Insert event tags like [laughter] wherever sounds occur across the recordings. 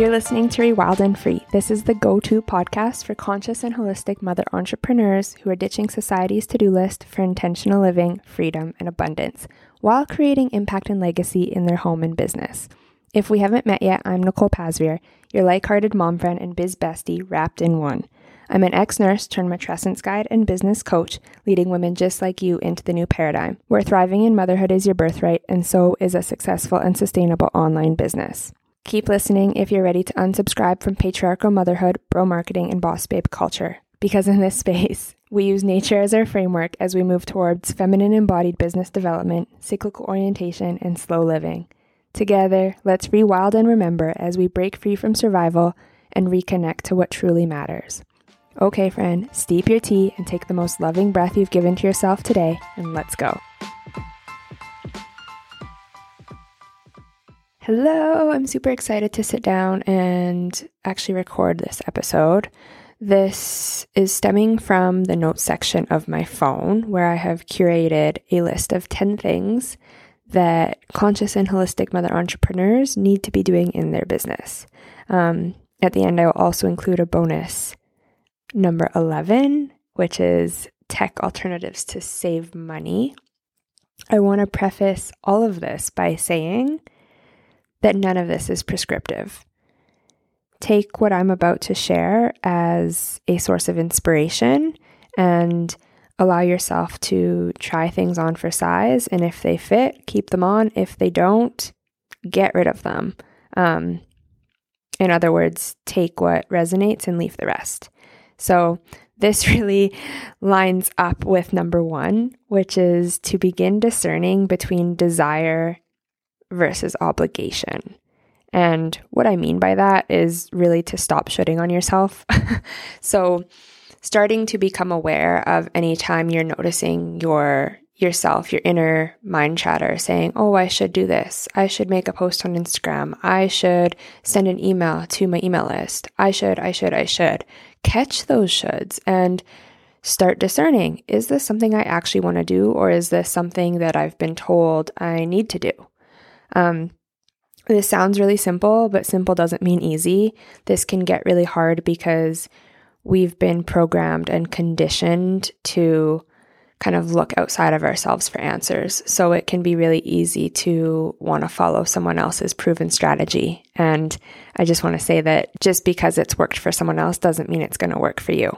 You're listening to Rewild and Free. This is the go to podcast for conscious and holistic mother entrepreneurs who are ditching society's to do list for intentional living, freedom, and abundance while creating impact and legacy in their home and business. If we haven't met yet, I'm Nicole Pasveer, your like hearted mom friend and biz bestie wrapped in one. I'm an ex nurse turned matrescence guide and business coach, leading women just like you into the new paradigm, where thriving in motherhood is your birthright, and so is a successful and sustainable online business. Keep listening if you're ready to unsubscribe from patriarchal motherhood, bro marketing, and boss babe culture. Because in this space, [laughs] we use nature as our framework as we move towards feminine embodied business development, cyclical orientation, and slow living. Together, let's rewild and remember as we break free from survival and reconnect to what truly matters. Okay, friend, steep your tea and take the most loving breath you've given to yourself today, and let's go. Hello, I'm super excited to sit down and actually record this episode. This is stemming from the notes section of my phone, where I have curated a list of 10 things that conscious and holistic mother entrepreneurs need to be doing in their business. Um, at the end, I will also include a bonus number 11, which is tech alternatives to save money. I want to preface all of this by saying that none of this is prescriptive. Take what I'm about to share as a source of inspiration and allow yourself to try things on for size. And if they fit, keep them on. If they don't, get rid of them. Um, in other words, take what resonates and leave the rest. So, this [laughs] really lines up with number one, which is to begin discerning between desire versus obligation. And what I mean by that is really to stop shoulding on yourself. [laughs] so, starting to become aware of any time you're noticing your yourself, your inner mind chatter saying, "Oh, I should do this. I should make a post on Instagram. I should send an email to my email list. I should, I should, I should." Catch those shoulds and start discerning, is this something I actually want to do or is this something that I've been told I need to do? Um, this sounds really simple, but simple doesn't mean easy. This can get really hard because we've been programmed and conditioned to kind of look outside of ourselves for answers. So it can be really easy to want to follow someone else's proven strategy. And I just want to say that just because it's worked for someone else doesn't mean it's going to work for you.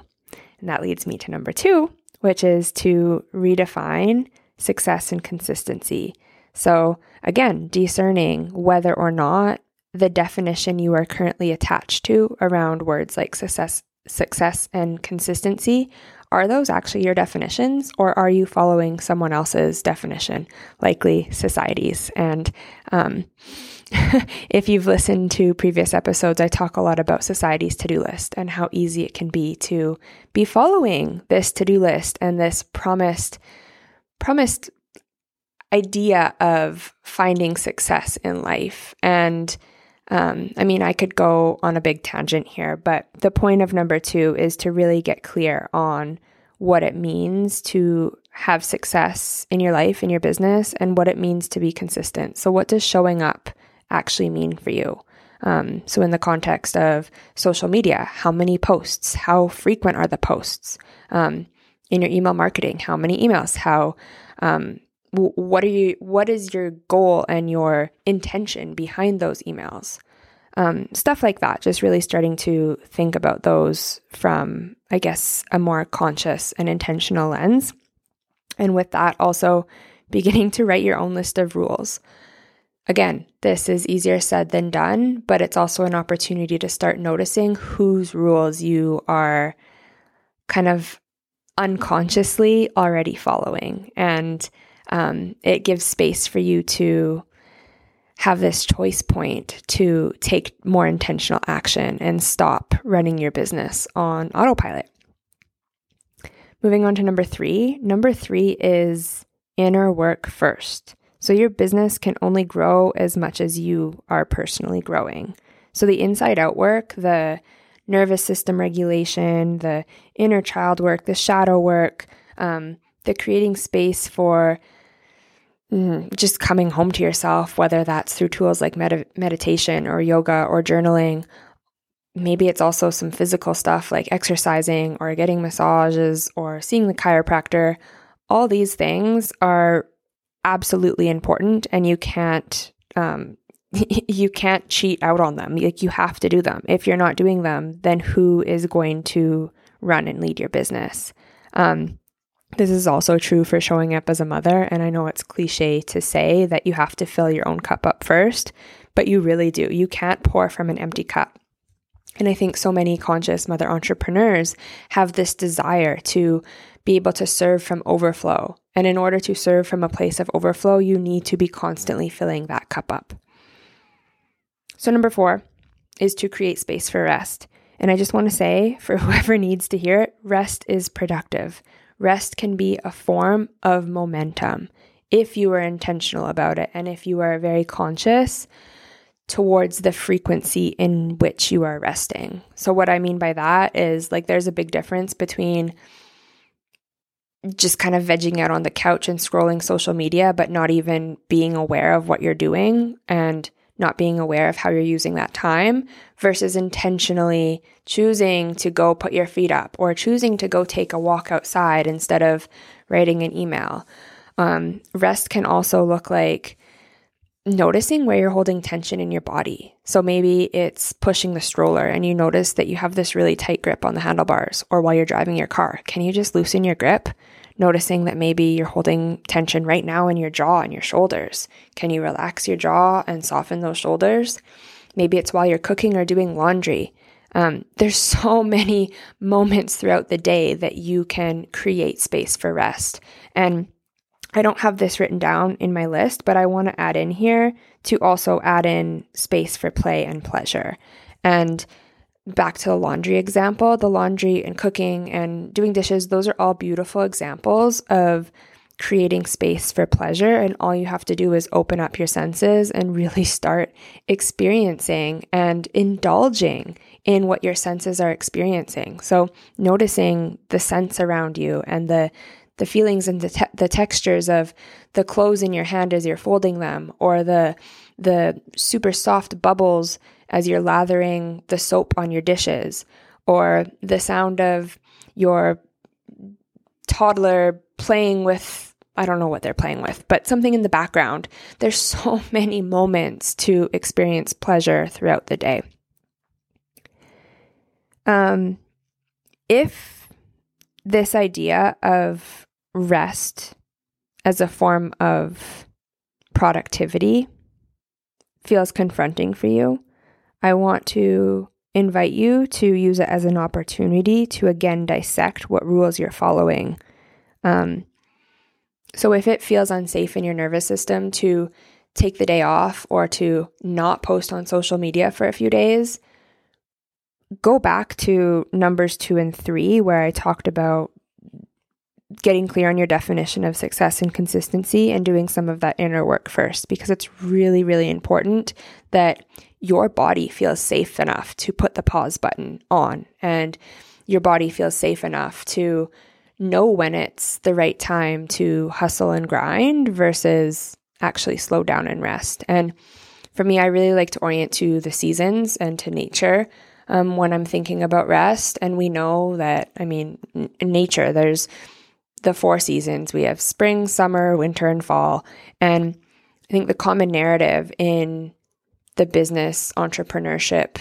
And that leads me to number two, which is to redefine success and consistency. So again, discerning whether or not the definition you are currently attached to around words like success success and consistency are those actually your definitions or are you following someone else's definition likely society's? And um, [laughs] if you've listened to previous episodes i talk a lot about society's to-do list and how easy it can be to be following this to-do list and this promised promised idea of finding success in life and um, I mean, I could go on a big tangent here, but the point of number two is to really get clear on what it means to have success in your life, in your business, and what it means to be consistent. So, what does showing up actually mean for you? Um, so, in the context of social media, how many posts? How frequent are the posts? Um, in your email marketing, how many emails? How um, what are you what is your goal and your intention behind those emails? Um, stuff like that just really starting to think about those from i guess a more conscious and intentional lens. And with that also [laughs] beginning to write your own list of rules. Again this is easier said than done but it's also an opportunity to start noticing whose rules you are kind of unconsciously already following. And um, it gives space for you to have this choice point to take more intentional action and stop running your business on autopilot. Moving on to number three. Number three is inner work first. So your business can only grow as much as you are personally growing. So the inside out work, the nervous system regulation, the inner child work, the shadow work, um, the creating space for mm, just coming home to yourself, whether that's through tools like med- meditation or yoga or journaling. Maybe it's also some physical stuff like exercising or getting massages or seeing the chiropractor. All these things are absolutely important, and you can't um, [laughs] you can't cheat out on them. Like you have to do them. If you're not doing them, then who is going to run and lead your business? Um, this is also true for showing up as a mother. And I know it's cliche to say that you have to fill your own cup up first, but you really do. You can't pour from an empty cup. And I think so many conscious mother entrepreneurs have this desire to be able to serve from overflow. And in order to serve from a place of overflow, you need to be constantly filling that cup up. So, number four is to create space for rest. And I just want to say, for [laughs] whoever needs to hear it, rest is productive. Rest can be a form of momentum if you are intentional about it and if you are very conscious towards the frequency in which you are resting. So, what I mean by that is like there's a big difference between just kind of vegging out on the couch and scrolling social media, but not even being aware of what you're doing and not being aware of how you're using that time versus intentionally choosing to go put your feet up or choosing to go take a walk outside instead of writing an email. Um, rest can also look like noticing where you're holding tension in your body. So maybe it's pushing the stroller and you notice that you have this really tight grip on the handlebars, or while you're driving your car, can you just loosen your grip? Noticing that maybe you're holding tension right now in your jaw and your shoulders. Can you relax your jaw and soften those shoulders? Maybe it's while you're cooking or doing laundry. Um, there's [laughs] so many moments throughout the day that you can create space for rest. And I don't have this written down in my list, but I want to add in here to also add in space for play and pleasure. And back to the laundry example, the laundry and cooking and doing dishes, those are all beautiful examples of creating space for pleasure. And all you have to do is open up your senses and really start experiencing and indulging in what your senses are experiencing. So, noticing the sense around you and the the feelings and the, te- the textures of the clothes in your hand as you're folding them or the the super soft bubbles as you're lathering the soap on your dishes, or the sound of your toddler playing with I don't know what they're playing with, but something in the background. There's [laughs] so many moments to experience pleasure throughout the day. Um, if this idea of rest as a form of productivity feels confronting for you, I want to invite you to use it as an opportunity to again dissect what rules you're following. Um, so if it feels unsafe in your nervous system to take the day off or to not post on social media for a few days, go back to numbers two and three, where I talked about getting clear on your definition of success and consistency and doing some of that inner work first, because it's really, really important that your body feels safe enough to put the pause button on and your body feels safe enough to know when it's the right time to hustle and grind versus actually slow down and rest. And for me, I really like to orient to the seasons and to nature um, when I'm thinking about rest. And we know that, I mean, in nature, there's the four seasons we have spring, summer, winter, and fall. And I think the common narrative in the business entrepreneurship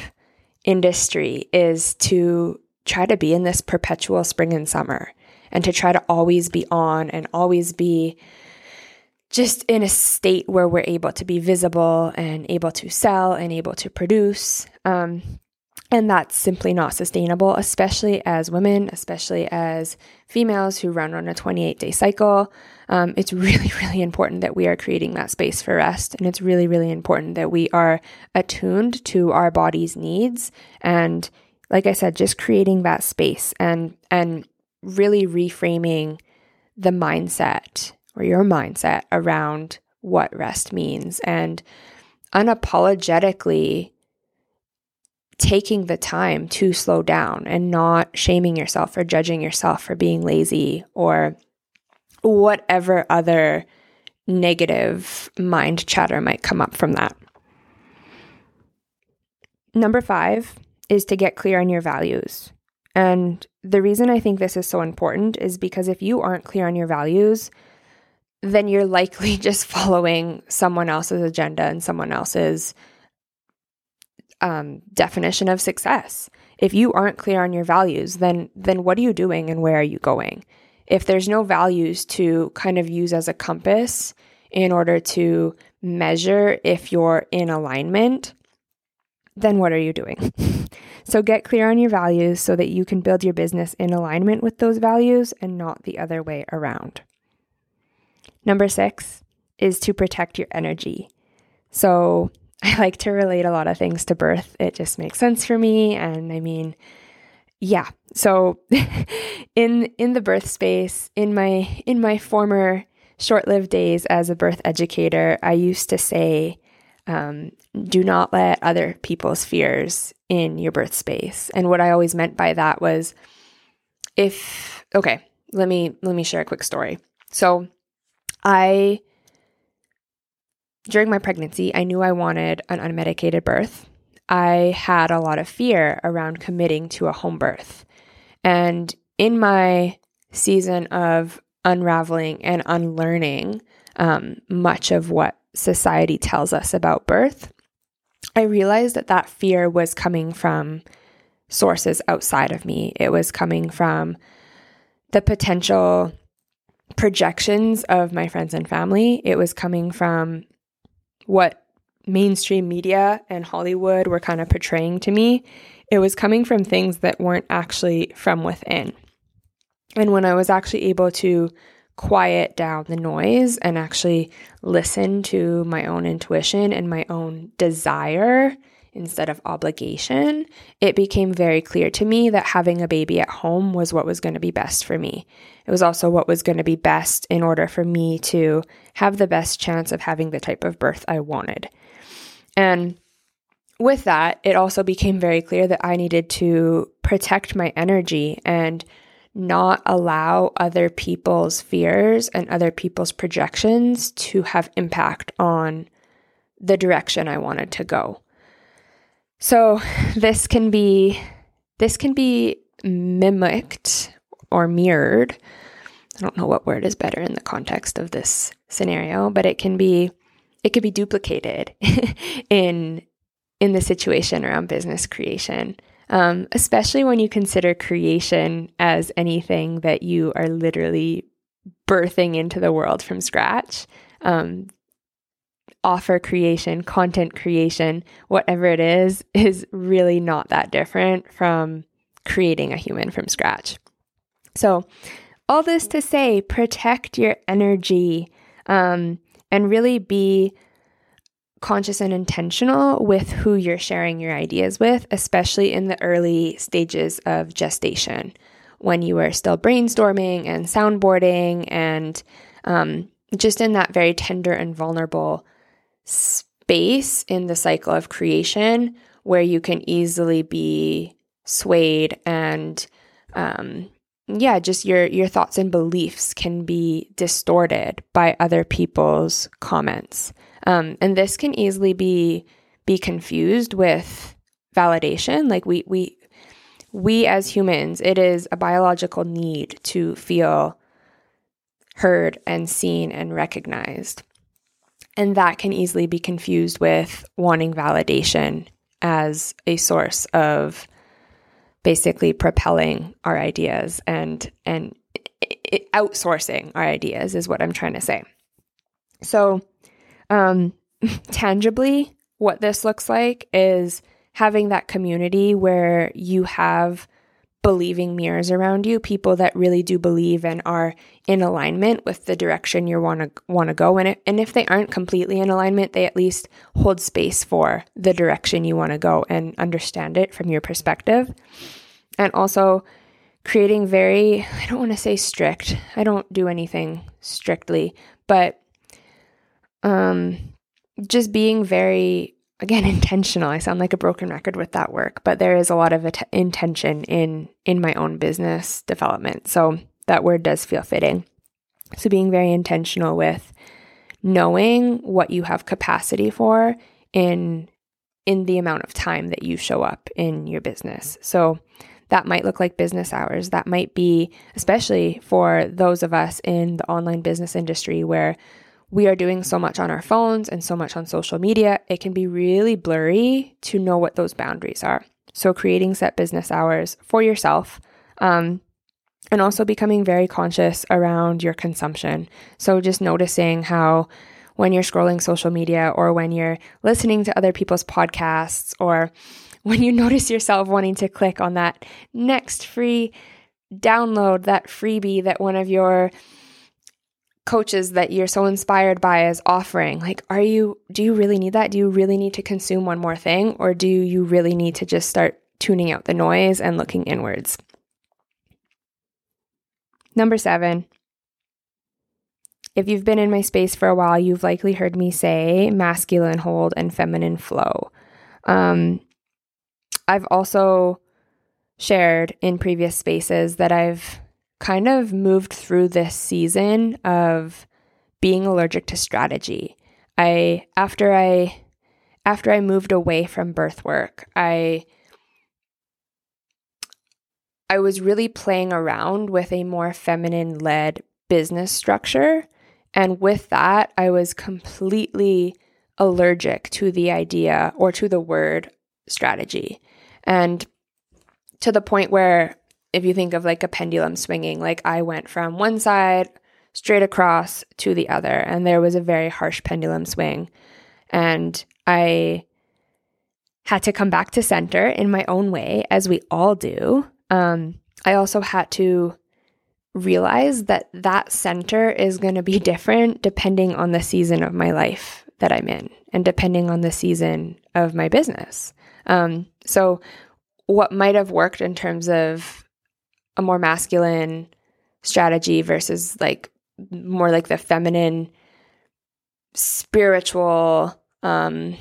industry is to try to be in this perpetual spring and summer and to try to always be on and always be just in a state where we're able to be visible and able to sell and able to produce. Um, and that's simply not sustainable, especially as women, especially as females who run on a 28 day cycle. Um, it's really, [laughs] really important that we are creating that space for rest. And it's really, really important that we are attuned to our body's needs. And like I said, just creating that space and, and really reframing the mindset or your mindset around what rest means and unapologetically taking the time to slow down and not shaming yourself or judging yourself for being lazy or whatever other negative mind chatter might come up from that. Number five is to get clear on your values. And the reason I think this is so important is because if you aren't clear on your values, then you're likely [laughs] just following someone else's agenda and someone else's um, definition of success. If you aren't clear on your values, then then what are you doing and where are you going? If there's no values to kind of use as a compass in order to measure if you're in alignment, then what are you doing? [laughs] so get clear on your values so that you can build your business in alignment with those values and not the other way around. Number six is to protect your energy. So [laughs] I like to relate a lot of things to birth. It just makes sense for me. And I mean, yeah. So [laughs] in in the birth space, in my in my former short-lived days as a birth educator, I used to say, um, do not let other people's fears in your birth space. And what I always meant by that was if okay, let me let me share a quick story. So I during my pregnancy, I knew I wanted an unmedicated birth. I had a lot of fear around committing to a home birth. And in my season of unraveling and unlearning um, much of what society tells us about birth, I realized that that fear was coming from sources outside of me. It was coming from the potential projections of my friends and family. It was coming from what mainstream media and Hollywood were kind of portraying to me. It was coming from things that weren't actually from within. And when I was actually able to quiet down the noise and actually listen to my own intuition and my own desire instead of obligation, it became very clear to me that having a baby at home was what was going to be best for me. It was also what was going to be best in order for me to have the best chance of having the type of birth I wanted. And with that, it also became very clear that I needed to protect my energy and not allow other people's fears and other people's projections to have impact on the direction I wanted to go. So this can be this can be mimicked or mirrored. I don't know what word is better in the context of this scenario, but it can be it could be duplicated [laughs] in in the situation around business creation. Um, especially when you consider creation as anything that you are literally birthing into the world from scratch. Um, offer creation, content creation, whatever it is, is really not that different from creating a human from scratch. So, all this to say, protect your energy um, and really be conscious and intentional with who you're sharing your ideas with, especially in the early stages of gestation when you are still brainstorming and soundboarding and um, just in that very tender and vulnerable space in the cycle of creation where you can easily be swayed and um, yeah just your your thoughts and beliefs can be distorted by other people's comments. Um, and this can easily be be confused with validation. Like we we we as humans it is a biological need to feel heard and seen and recognized. And that can easily be confused with wanting validation as a source of basically propelling our ideas and and outsourcing our ideas is what I'm trying to say. So, um, [laughs] tangibly, what this looks like is having that community where you have believing mirrors around you, people that really do believe and are in alignment with the direction you want to want to go. And it, and if they aren't completely in alignment, they at least hold space for the direction you want to go and understand it from your perspective. And also creating very I don't want to say strict. I don't do anything strictly, but um just being very again [laughs] intentional i sound like a broken record with that work but there is a lot of intention in in my own business development so that word does feel fitting so being very intentional with knowing what you have capacity for in in the amount of time that you show up in your business. So that might look like business hours. That might be, especially for those of us in the online business industry where we are doing so much on our phones and so much on social media, it can be really blurry to know what those boundaries are. So, creating set business hours for yourself um, and also becoming very conscious around your consumption. So, just noticing how when you're scrolling social media or when you're listening to other people's podcasts or when you [laughs] notice yourself wanting to click on that next free download, that freebie that one of your coaches that you're so inspired by is offering like are you do you really need that? Do you really need to consume one more thing? Or do you really need to just start tuning out the noise and looking inwards? Number 7 if you've been in my space for a while you've likely heard me say masculine hold and feminine flow. Um, i've also shared in previous spaces that i've kind of moved through this season of being allergic to strategy. I after I after I moved away from birth work, I I was really playing around with a more feminine led business structure. And with that, I was completely allergic to the idea or to the word strategy. And to the point where if you think of like a pendulum swinging, like I went from one side straight across to the other, and there was a very harsh pendulum swing. And I had to come back to center in my own way, as we all do. Um, I also had to realize that that center is going to be [laughs] different depending on the season of my life that I'm in and depending on the season of my business. Um, so, what might have worked in terms of a more masculine strategy versus like more like the feminine spiritual um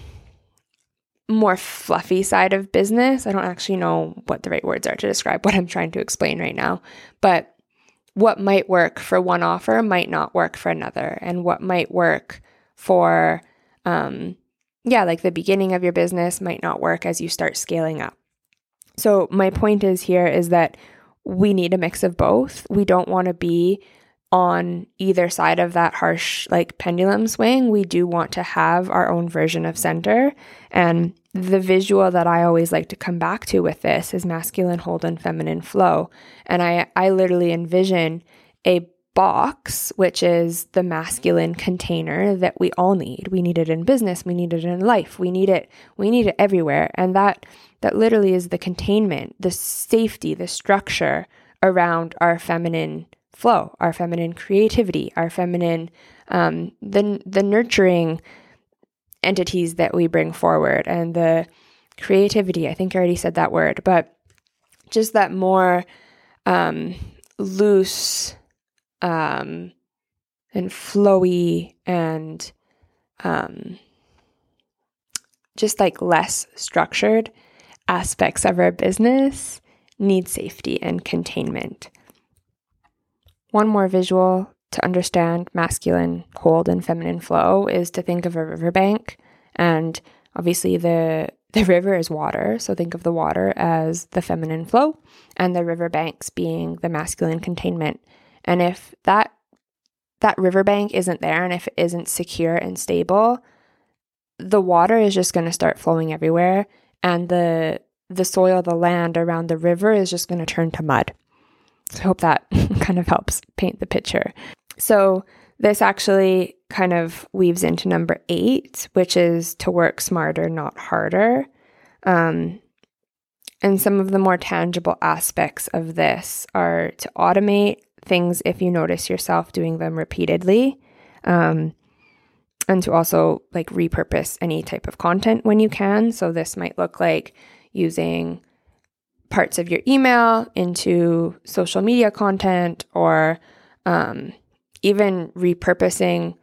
more fluffy side of business. I don't actually know what the right words are to describe what I'm trying to explain right now, but what might work for one offer might not work for another and what might work for um yeah, like the beginning of your business might not work as you start scaling up. So my point is here is that we need a mix of both. We don't want to be on either side of that harsh like pendulum swing. We do want to have our own version of center. And the visual that I always like to come back to with this is masculine hold and feminine flow. And I I literally envision a box, which is the masculine container that we all need. We need it in business, we need it in life, we need it, we need it everywhere. And that that literally is the containment, the safety, the structure around our feminine flow, our feminine creativity, our feminine, um, the, the nurturing entities that we bring forward and the creativity. I think I already said that word, but just that more um, loose um, and flowy and um, just like less structured aspects of our business need safety and containment. One more visual to understand masculine hold and feminine flow is to think of a riverbank and obviously the [laughs] the river is water so think of the water as the feminine flow and the riverbanks being the masculine containment and if that that riverbank isn't there and if it isn't secure and stable the water is just going to start flowing everywhere and the the soil, the land around the river is just going to turn to mud. So I hope that [laughs] kind of helps paint the picture. So this actually kind of weaves into number eight, which is to work smarter, not harder. Um, and some of the more tangible aspects of this are to automate things if you notice yourself doing them repeatedly. Um, and to also like repurpose any type of content when you can. So this might look like using parts of your email into social media content or um, even repurposing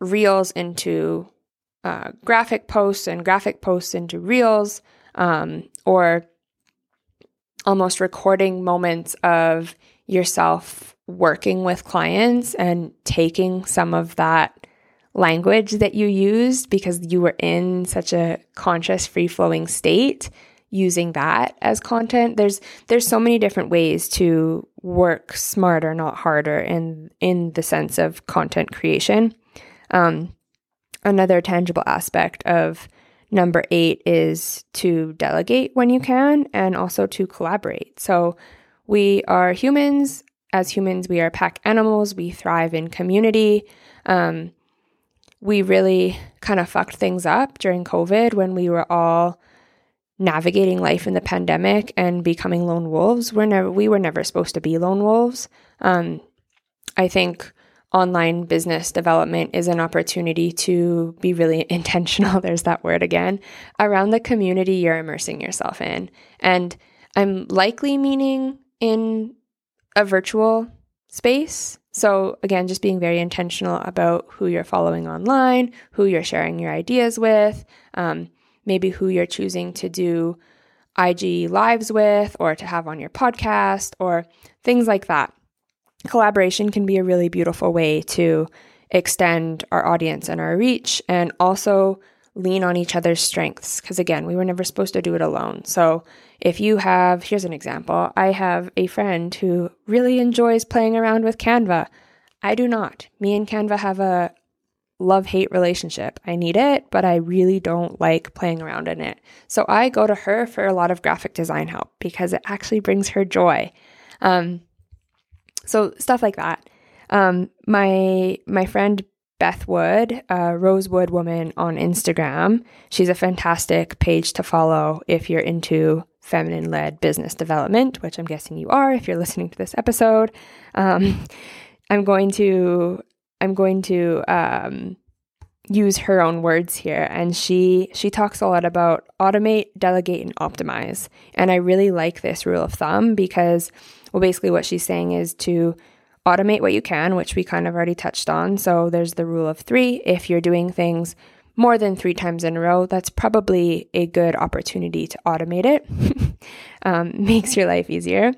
reels into uh, graphic posts and graphic posts into reels um, or almost recording moments of yourself working with clients and taking some of that language that you used because you were in such a conscious free flowing state using that as content. There's there's so many different ways to work smarter not harder in in the sense of content creation. Um, another tangible aspect of number eight is to delegate when you can and also to collaborate. So we are humans as humans we are pack animals we thrive in community um, we really kind of fucked things up during COVID when we were all navigating life in the pandemic and becoming lone wolves. We're never we were never supposed to be lone wolves. Um, I think online business development is an opportunity to be really [laughs] intentional. There's that word again around the community you're immersing yourself in, and I'm likely meaning in a virtual space so, again, just being very intentional about who you're following online, who you're sharing your ideas with, um, maybe who you're choosing to do IG lives with or to have on your podcast or things like that. Collaboration can be a really beautiful way to extend our audience and our reach and also lean on each other's strengths. Because again, we were never supposed to do it alone. So if you have, here's an example I have a friend who really enjoys playing around with Canva. I do not. Me and Canva have a love hate relationship. I need it, but I really don't like playing around in it. So I go to her for a lot of graphic design help because it actually brings her joy. Um, so stuff like that. Um, my my friend Beth Wood, Rosewood Woman on Instagram. She's a fantastic page to follow if you're into feminine led business development, which I'm guessing you are if you're listening to this episode. Um, [laughs] I'm going to I'm going to um, use her own words here, and she she talks a lot about automate, delegate, and optimize. And I really like this rule of thumb because, well, basically what she's saying is to automate what you can, which we kind of already touched on. So there's the rule of three. If you're doing things more than three times in a row, that's probably a good opportunity to automate it. [laughs] um, [laughs] makes your life easier.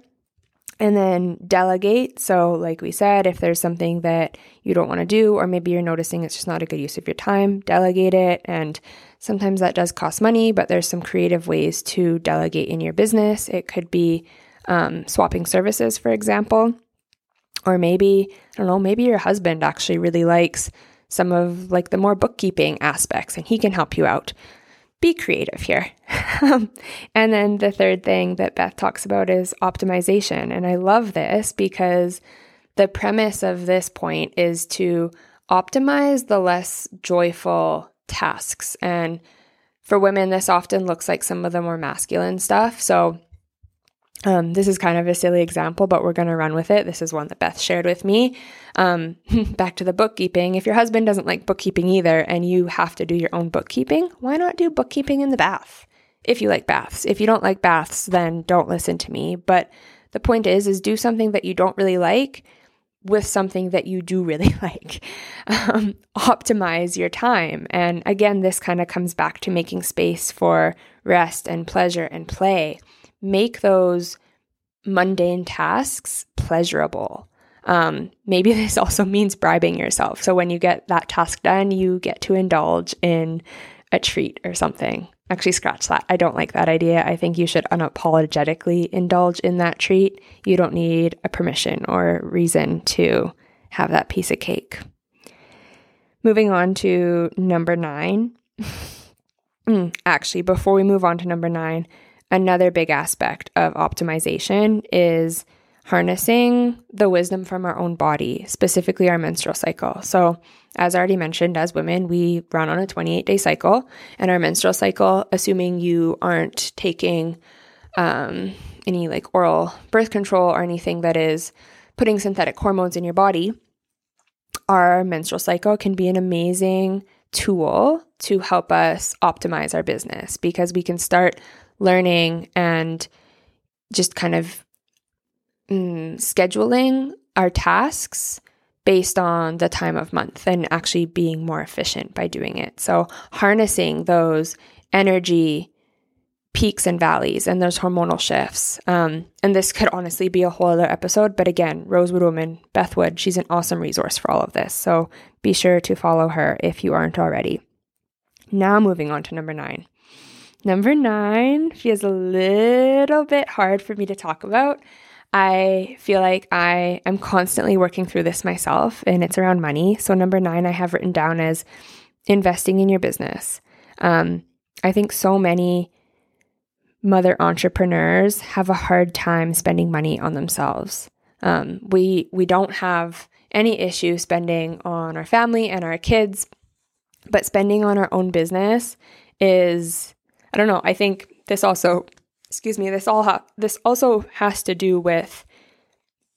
And then delegate. So, like we said, if there's something that you don't want to do, or maybe you're noticing it's just not a good use of your time, delegate it. And sometimes that does cost money, but there's some creative ways to delegate in your business. It could be um, swapping services, for example. Or maybe, I don't know, maybe your husband actually really likes some of like the more bookkeeping aspects and he can help you out. Be creative here. [laughs] and then the third thing that Beth talks about is optimization. And I love this because the premise of this point is to optimize the less joyful tasks. And for women, this often looks like some of the more masculine stuff. So um, this is kind of a silly example, but we're going to run with it. This is one that Beth shared with me. Um, [laughs] back to the bookkeeping. If your husband doesn't like bookkeeping either and you have to do your own bookkeeping, why not do bookkeeping in the bath? If you like baths. If you don't like baths, then don't listen to me. But the point is, is do something that you don't really like with something that you do really [laughs] like. Um, optimize your time. And again, this kind of comes back to making space for rest and pleasure and play make those mundane tasks pleasurable. Um, maybe [laughs] this also means bribing yourself. So when you get that task done, you get to indulge in a treat or something. Actually, scratch that. I don't like that idea. I think you should unapologetically indulge in that treat. You don't need a permission or reason to have that piece of cake. Moving on to number nine. [laughs] Mm, actually, before we move on to number nine, Another big aspect of optimization is harnessing the wisdom from our own body, specifically our menstrual cycle. So, as I already mentioned, as women, we run on a 28 day cycle, and our menstrual cycle, assuming you aren't taking um, any like oral birth control or anything that is putting synthetic hormones in your body, our menstrual cycle can be an amazing tool to help us optimize our business because we can start learning and just kind of mm, scheduling our tasks based on the time of month and actually being more efficient by doing it. So, harnessing those energy peaks and valleys and those hormonal shifts. Um, and this could honestly be a whole other episode. But again, Rosewood Woman, Beth Wood, she's an awesome resource for all of this. So be sure to follow her if you aren't already. Now, moving on to number nine. Number nine feels a little bit hard for me to talk about. I feel like I am constantly working through this myself, and it's around money. So, number nine, I have written down as investing in your business. Um, I think so many mother entrepreneurs have a hard time spending money on themselves. Um, we we don't have any issue spending on our family and our kids, but spending on our own business is I don't know. I think this also, excuse me, this all ha- this also has to do with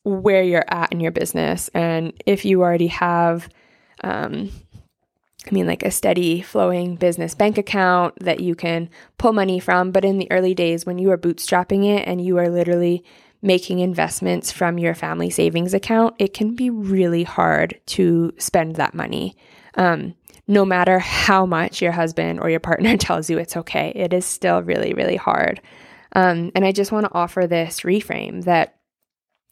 where you're at in your business and if you already have um, I mean, like a steady flowing business bank account that you can pull money from. But in the early days, when you are bootstrapping it and you are literally making investments from your family savings account, it can be really hard to spend that money. Um, no matter how much your husband or your partner [laughs] tells you it's okay, it is still really, really hard. Um, and I just want to offer this reframe that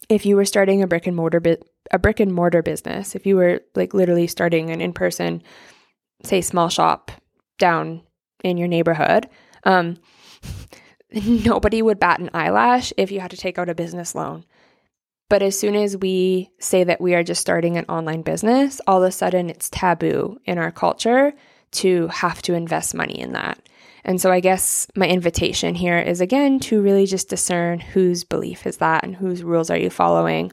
if you were starting a brick and mortar bi- a brick and mortar business, if you were like literally starting an in person say small shop down in your neighborhood, um, [laughs] nobody would bat an eyelash if you had to take out a business loan. But as soon as we say that we are just starting an online business, all of a sudden it's taboo in our culture to have to invest money in that. And so I guess my invitation here is again to really just discern whose belief is that and whose rules are you following.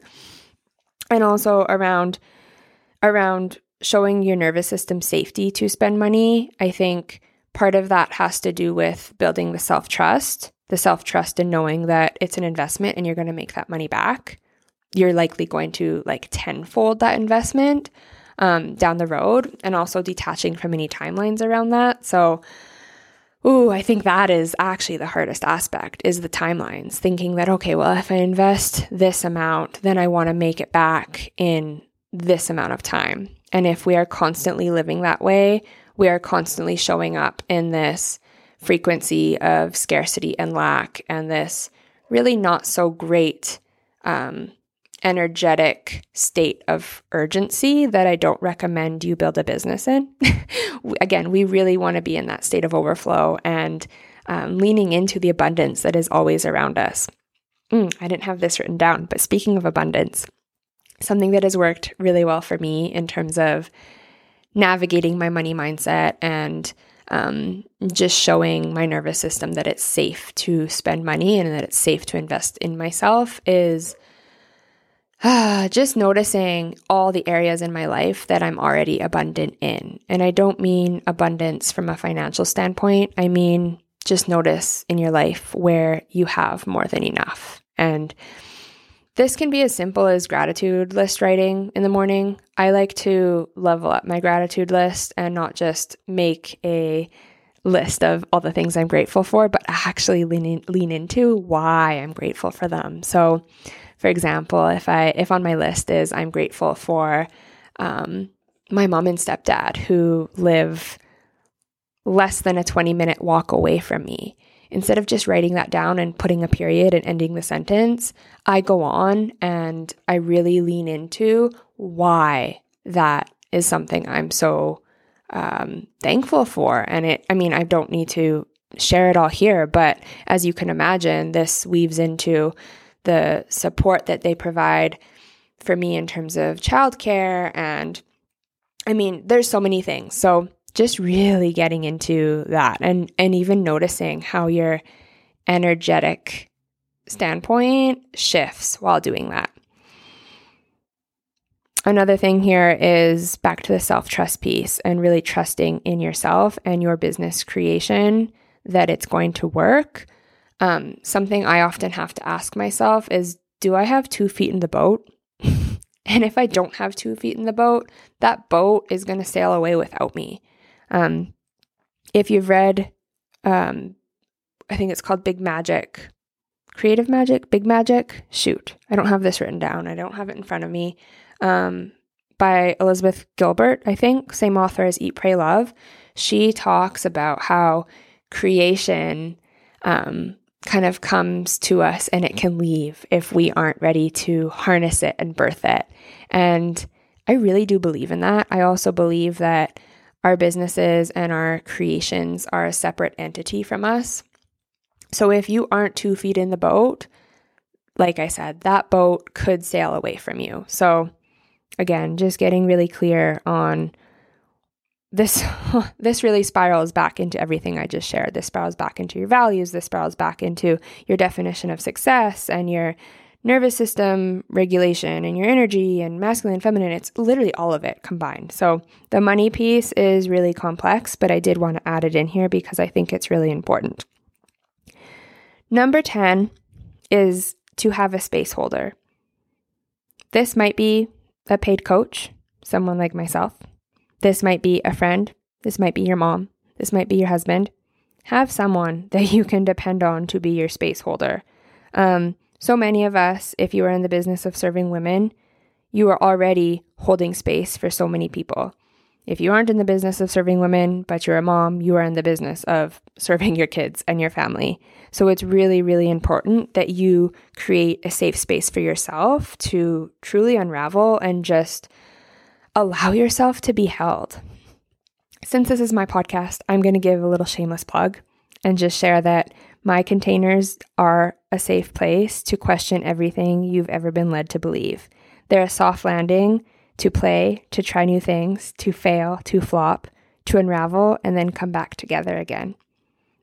And also around around showing your nervous system safety to spend money, I think part of that has to do with building the self trust, the self trust in knowing that it's an investment and you're going to make that money back. You're likely going to like tenfold that investment um, down the road, and also detaching from any timelines around that. So, Ooh, I think that is actually the hardest aspect is the timelines. Thinking that, okay, well, if I invest this amount, then I want to make it back in this amount of time. And if we are constantly living that way, we are constantly showing up in this frequency of scarcity and lack and this really not so great um, energetic state of urgency that I don't recommend you build a business in. [laughs] Again, we really want to be in that state of overflow and um, leaning into the abundance that is always around us. Mm, I didn't have this written down, but speaking of abundance, something that has worked really well for me in terms of navigating my money mindset and um, just showing my nervous system that it's safe to spend money and that it's safe to invest in myself is [sighs] just noticing all the areas in my life that I'm already abundant in. And I don't mean abundance from a financial standpoint, I mean just notice in your life where you have more than enough. And this can be as simple as gratitude list writing in the morning. I like to level up my gratitude list and not just make a list of all the things I'm grateful for, but actually lean in, lean into why I'm grateful for them. So, for example, if I if on my list is I'm grateful for um, my mom and stepdad who live less than a 20 minute walk away from me instead of just writing that down and putting a period and ending the sentence, I go on and I really lean into why that is something I'm so um, thankful for. And it, I mean, I don't need to share it all here, but as you can imagine, this weaves into the support that they provide for me in terms of childcare. And I mean, there's so many things. So just really getting into that and and even noticing how your energetic standpoint shifts while doing that. Another thing here is back to the self trust piece and really trusting in yourself and your business creation that it's going to work. Um, something I often have to ask myself is Do I have two feet in the boat? [laughs] and if I don't have two feet in the boat, that boat is going to sail away without me. Um, if you've read, um, I think it's called Big Magic, Creative Magic, Big Magic. Shoot, I don't have this written down. I don't have it in front of me. Um, by Elizabeth Gilbert, I think, same author as Eat, Pray, Love. She talks about how creation um, kind of comes to us and it can leave if we aren't ready to harness it and birth it. And I really do believe in that. I also believe that our businesses and our creations are a separate entity from us. So if you aren't two feet in the boat, like I said, that boat could sail away from you. So again, just getting really clear on this [laughs] this really spirals back into everything I just shared. This spirals back into your values, this spirals back into your definition of success and your nervous system regulation and your energy and masculine and feminine. It's literally all of it combined. So the money piece is really complex, but I did want to add it in here because I think it's really important. Number 10 is to have a space holder. This might be a paid coach, someone like myself. This might be a friend. This might be your mom. This might be your husband. Have someone [laughs] that you can depend on to be your space holder. Um, so many of us, if you are in the business of serving women, you are already holding space for so many people. If you aren't in the business of serving women, but you're a mom, you are in the business of [laughs] serving your kids and your family. So it's really, really important that you create a safe space for yourself to truly unravel and just allow yourself to be held. Since this is my podcast, I'm going to give a little shameless plug and just share that my containers are a safe place to question everything you've ever been led to believe. They're a soft landing to play, to try new things, to fail, to flop, to unravel, and then come back together again.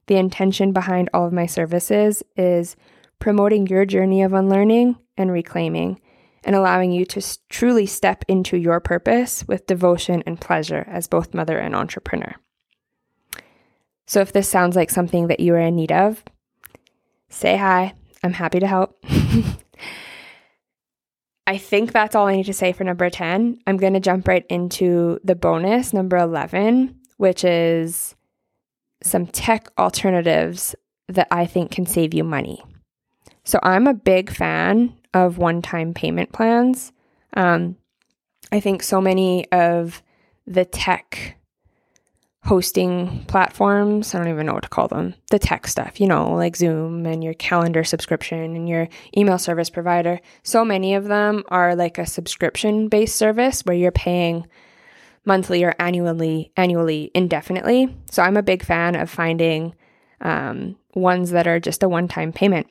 The intention behind all of my services is promoting your journey of unlearning and reclaiming, and allowing you to truly step into your purpose with devotion and pleasure as both mother and entrepreneur. So if this sounds like something that you are in need of, say hi. I'm happy to help. [laughs] I think that's all I need to say for number 10. I'm going to jump right into the bonus, number 11, which is some tech alternatives that I think can save you money. So I'm a big fan of one time payment plans. Um, I think so many of the tech hosting platforms. I don't even know what to call them. The tech stuff, you know, like Zoom and your calendar subscription and your email service provider. So many of them are like a subscription based service where you're paying monthly or annually, annually indefinitely. So I'm a big fan of finding um, ones that are just a one time payment.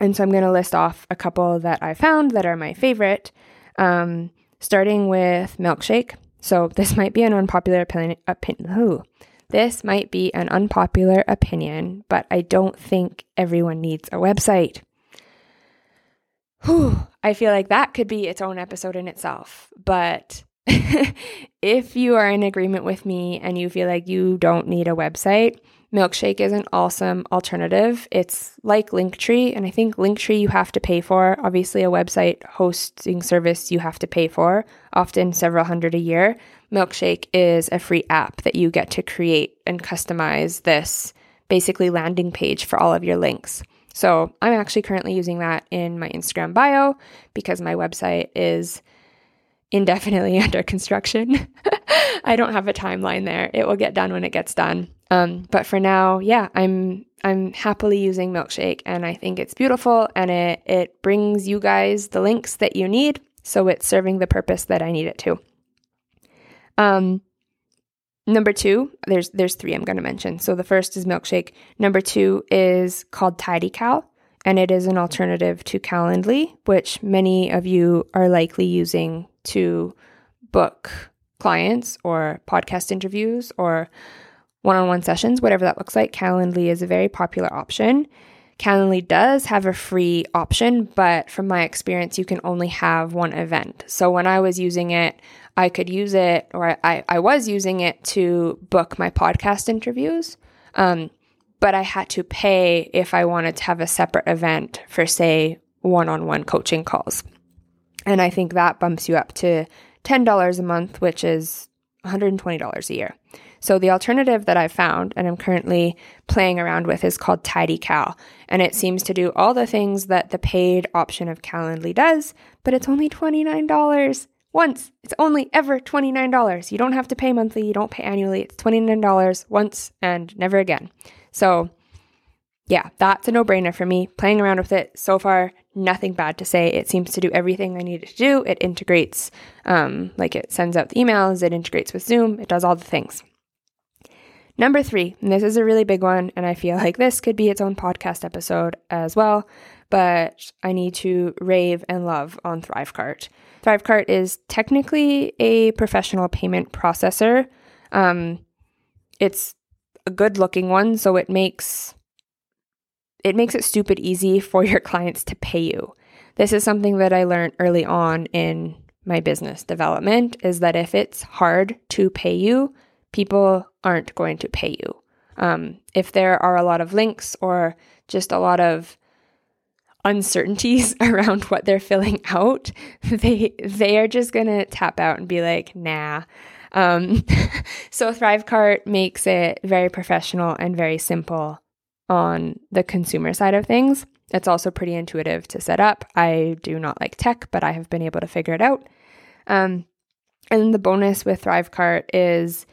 And so I'm going to list off a couple that I found that are my favorite, um, starting with Milkshake. So this might be an unpopular opinion. Opin- this might be an unpopular opinion, but I don't think everyone needs a website. Whew, I feel like that could be its own episode in itself. But [laughs] if you are in agreement with me and you feel like you don't need a website, Milkshake is an awesome alternative. It's like Linktree, and I think Linktree you have to pay for. Obviously, a website hosting service you have to pay for, often several hundred a year. Milkshake is a free app that you get to create and customize this basically landing page for all of your links. So I'm actually currently using that in my Instagram bio because my website is indefinitely [laughs] under construction. [laughs] I don't have a timeline there. It will get done when it gets done. Um, but for now, yeah, I'm I'm happily using Milkshake and I think it's beautiful and it it brings you guys the links that you need, so it's serving the purpose that I need it to. Um number 2, there's there's 3 I'm going to mention. So the first is Milkshake. Number 2 is called TidyCal and it is an alternative to Calendly, which many of you are likely using to book clients or podcast interviews or one on one sessions, whatever that looks like. Calendly is a very popular option. Calendly does have a free option, but from my experience, you can only have one event. So when I was using it, I could use it, or I, I was using it to book my podcast interviews. Um, but I had to pay if I wanted to have a separate event for, say, one on one coaching calls. And I think that bumps you up to $10 a month, which is $120 a year. So the alternative that I found and I'm currently playing around with is called TidyCal. And it seems to do all the things that the paid option of Calendly does, but it's only $29 once. It's only ever $29. You don't have to pay monthly, you don't pay annually. It's $29 once and never again. So yeah, that's a no brainer for me. Playing around with it so far, nothing bad to say. It seems to do everything I need it to do. It integrates, um, like it sends out the emails, it integrates with Zoom, it does all the things. Number three, and this is a really big one, and I feel like this could be its own podcast episode as well, but I need to rave and love on Thrivecart. Thrivecart is technically a professional payment processor. Um, it's a good looking one, so it makes it makes it stupid easy for your [laughs] clients to pay you. This is something that I learned early on in my business development is that if it's hard to pay you, people aren't going to pay you. Um, if there are a lot of links or just a lot of uncertainties [laughs] around what they're filling out, [laughs] they they are just gonna tap out and be like, nah. Um, [laughs] so Thrivecart makes it very professional and very simple on the consumer side of things. It's also pretty intuitive to set up. I do not like tech, but I have been able to figure it out. Um, and the bonus with Thrivecart is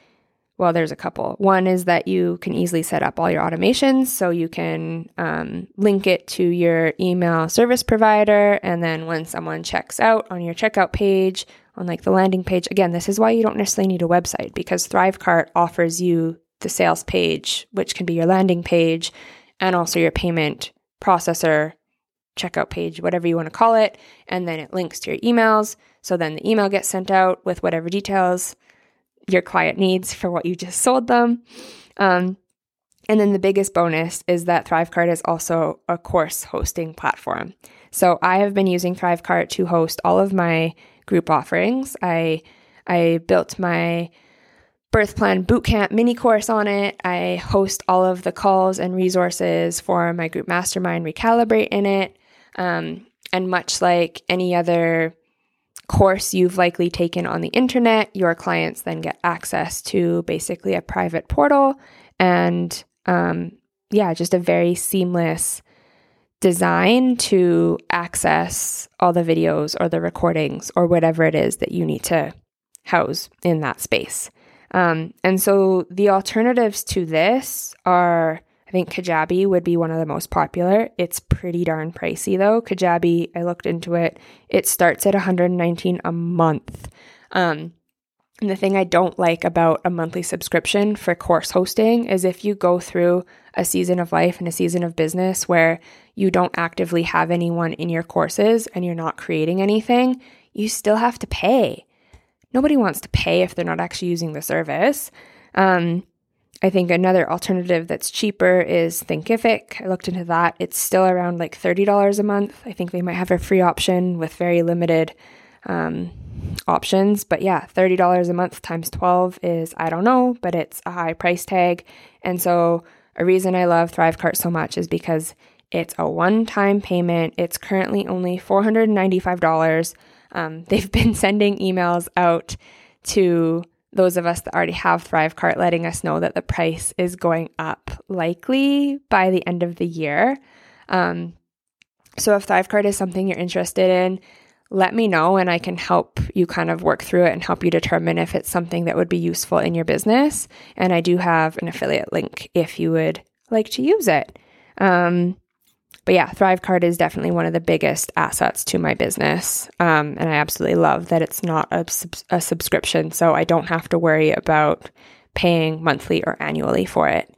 well, there's a couple. One is that you can easily set up all your automations. So you can um, link it to your email service provider. And then when someone checks out on your checkout page, on like the landing page, again, this is why you don't necessarily need a website because Thrivecart offers you the sales page, which can be your landing page and also your payment processor checkout page, whatever you want to call it. And then it links to your emails. So then the email gets sent out with whatever details your client needs for what you just sold them. Um, and then the biggest bonus is that Thrivecart is also a course hosting platform. So I have been using Thrivecart to host all of my group offerings. I I built my birth plan bootcamp mini course on it. I host all of the calls and resources for my group mastermind recalibrate in it. Um, and much like any other course you've likely taken on the internet, your clients then get access to basically a private portal and um, yeah, just a very seamless design to access all the videos or the recordings or whatever it is that you need to house in that space. Um, and so the alternatives to this are, I think Kajabi would be one of the most popular. It's pretty darn pricey though. Kajabi, I looked into it, it starts at 119 a month. Um, and the thing I don't like about a monthly subscription for course hosting is if you go through a season of life and a season of business where you don't actively have anyone in your courses and you're not creating anything, you still have to pay nobody wants to pay if they're not actually using the service. Um, I think another alternative that's cheaper is Thinkific. I looked into that. It's still around like $30 a month. I think they might have a free option with very limited um, options. But yeah, $30 a month times 12 is, I don't know, but it's a high price tag. And so, a reason I love Thrivecart so much is because it's a one time payment. It's currently only $495. Um, [laughs] they've been sending emails out to those of us that already have Thrivecart, letting us know that the price is going up likely by the end of the year. Um, so if Thrivecart is something you're interested in, let me know and I can help you kind of work through it and help you determine if it's something that would be useful in your business. And I do have an affiliate link if you would like to use it. Um, but yeah, Thrivecart is definitely one of the biggest assets to my business. Um, and I absolutely love that it's not a, sub- a subscription. So I don't have to worry about paying monthly or annually for it.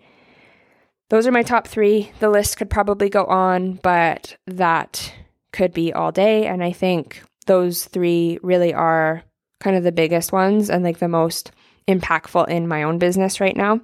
Those are my top three. The list could probably go on, but that could be all day. And I think those three really are kind of the biggest ones and like the most impactful in my own business right now.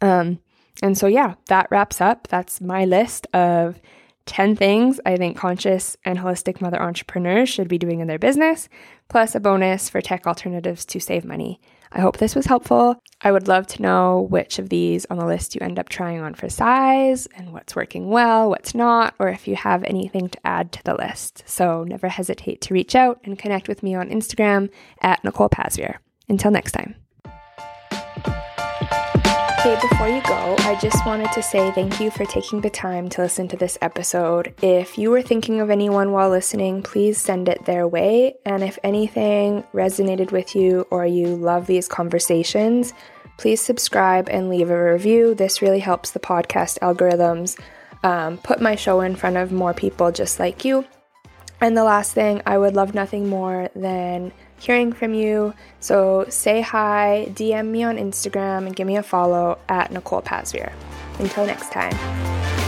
Um, and so, yeah, that wraps up. That's my list of 10 things I think conscious and holistic mother entrepreneurs should be doing in their business, plus a bonus for tech alternatives to save money. I hope this was helpful. I would love to know which of these on the list you end up trying on for size and what's working well, what's not, or if you have anything to add to the list. So never hesitate to reach out and connect with me on Instagram at Nicole Pasveer. Until next time. Hey, before you go, I just wanted to say thank you for taking the time to listen to this episode. If you were thinking of anyone while listening, please send it their way. And if anything resonated with you or you love these conversations, please subscribe and leave a review. This really helps the podcast algorithms um, put my show in front of more people just like you. And the last thing, I would love nothing more than hearing from you. So say hi, DM me on Instagram, and give me a follow at Nicole Pasveer. Until next time.